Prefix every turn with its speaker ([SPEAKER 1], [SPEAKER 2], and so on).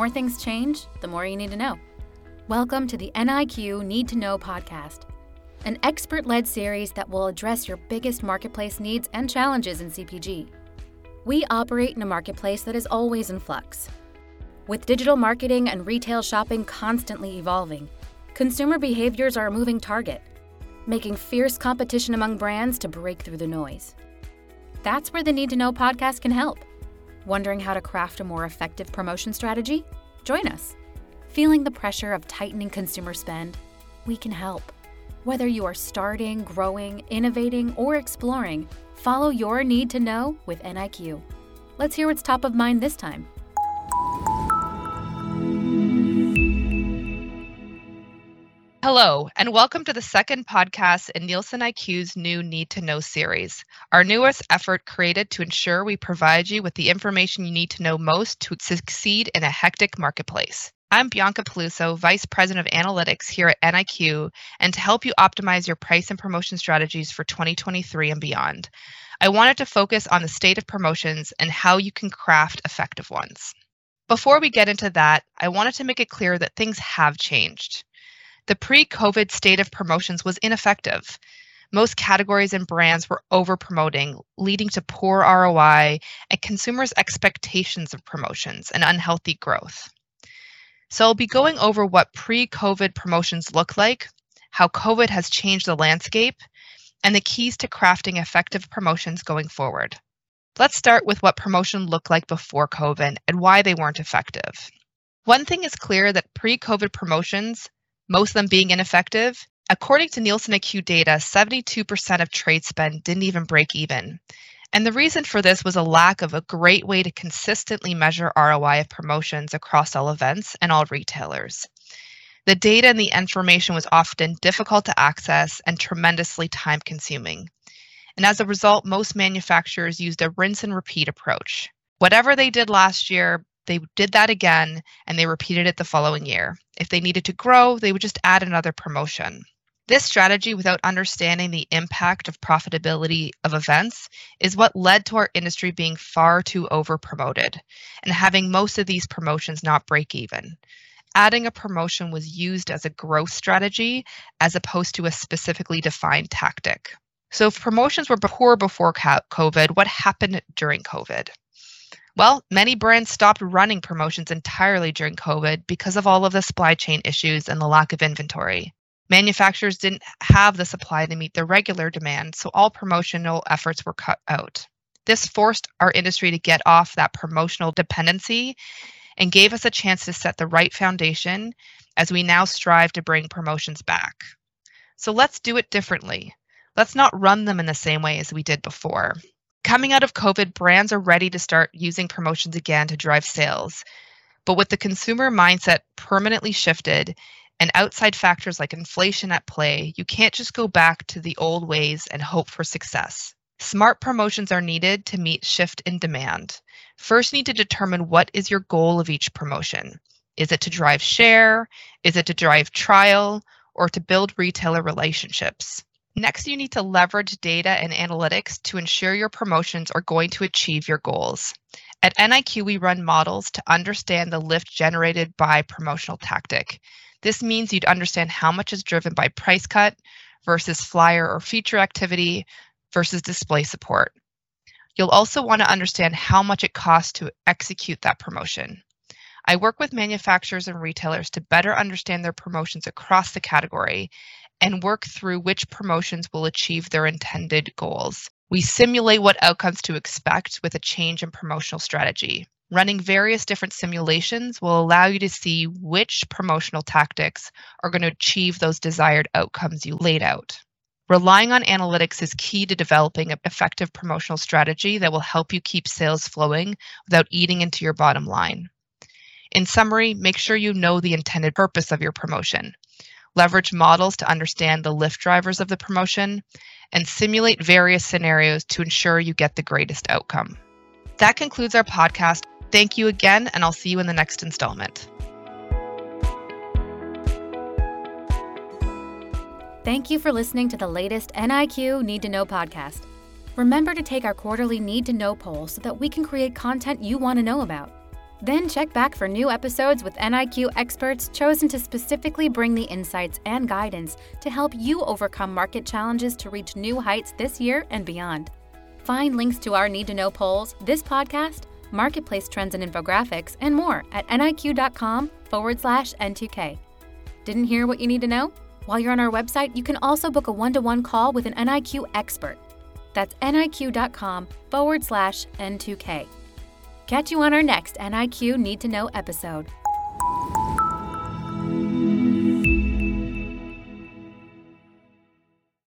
[SPEAKER 1] more things change, the more you need to know. Welcome to the NIQ Need to Know podcast, an expert led series that will address your biggest marketplace needs and challenges in CPG. We operate in a marketplace that is always in flux. With digital marketing and retail shopping constantly evolving, consumer behaviors are a moving target, making fierce competition among brands to break through the noise. That's where the Need to Know podcast can help. Wondering how to craft a more effective promotion strategy? Join us. Feeling the pressure of tightening consumer spend? We can help. Whether you are starting, growing, innovating, or exploring, follow your need to know with NIQ. Let's hear what's top of mind this time.
[SPEAKER 2] Hello, and welcome to the second podcast in Nielsen IQ's new Need to Know series, our newest effort created to ensure we provide you with the information you need to know most to succeed in a hectic marketplace. I'm Bianca Piluso, Vice President of Analytics here at NIQ, and to help you optimize your price and promotion strategies for 2023 and beyond. I wanted to focus on the state of promotions and how you can craft effective ones. Before we get into that, I wanted to make it clear that things have changed. The pre COVID state of promotions was ineffective. Most categories and brands were over promoting, leading to poor ROI and consumers' expectations of promotions and unhealthy growth. So I'll be going over what pre COVID promotions look like, how COVID has changed the landscape, and the keys to crafting effective promotions going forward. Let's start with what promotion looked like before COVID and why they weren't effective. One thing is clear that pre COVID promotions, most of them being ineffective, according to Nielsen IQ data, 72% of trade spend didn't even break even. And the reason for this was a lack of a great way to consistently measure ROI of promotions across all events and all retailers. The data and the information was often difficult to access and tremendously time consuming. And as a result, most manufacturers used a rinse and repeat approach. Whatever they did last year, they did that again and they repeated it the following year. If they needed to grow, they would just add another promotion. This strategy, without understanding the impact of profitability of events, is what led to our industry being far too over promoted and having most of these promotions not break even. Adding a promotion was used as a growth strategy as opposed to a specifically defined tactic. So, if promotions were poor before COVID, what happened during COVID? Well, many brands stopped running promotions entirely during COVID because of all of the supply chain issues and the lack of inventory. Manufacturers didn't have the supply to meet their regular demand, so all promotional efforts were cut out. This forced our industry to get off that promotional dependency and gave us a chance to set the right foundation as we now strive to bring promotions back. So let's do it differently. Let's not run them in the same way as we did before. Coming out of COVID, brands are ready to start using promotions again to drive sales. But with the consumer mindset permanently shifted, and outside factors like inflation at play, you can't just go back to the old ways and hope for success. Smart promotions are needed to meet shift in demand. First, you need to determine what is your goal of each promotion. Is it to drive share? Is it to drive trial? Or to build retailer relationships? Next, you need to leverage data and analytics to ensure your promotions are going to achieve your goals. At NIQ, we run models to understand the lift generated by promotional tactic. This means you'd understand how much is driven by price cut versus flyer or feature activity versus display support. You'll also want to understand how much it costs to execute that promotion. I work with manufacturers and retailers to better understand their promotions across the category and work through which promotions will achieve their intended goals. We simulate what outcomes to expect with a change in promotional strategy. Running various different simulations will allow you to see which promotional tactics are going to achieve those desired outcomes you laid out. Relying on analytics is key to developing an effective promotional strategy that will help you keep sales flowing without eating into your bottom line. In summary, make sure you know the intended purpose of your promotion. Leverage models to understand the lift drivers of the promotion and simulate various scenarios to ensure you get the greatest outcome. That concludes our podcast. Thank you again, and I'll see you in the next installment.
[SPEAKER 1] Thank you for listening to the latest NIQ Need to Know podcast. Remember to take our quarterly Need to Know poll so that we can create content you want to know about. Then check back for new episodes with NIQ experts chosen to specifically bring the insights and guidance to help you overcome market challenges to reach new heights this year and beyond. Find links to our Need to Know polls, this podcast, marketplace trends and infographics, and more at niq.com forward slash N2K. Didn't hear what you need to know? While you're on our website, you can also book a one to one call with an NIQ expert. That's niq.com forward slash N2K. Catch you on our next NIQ Need to Know episode.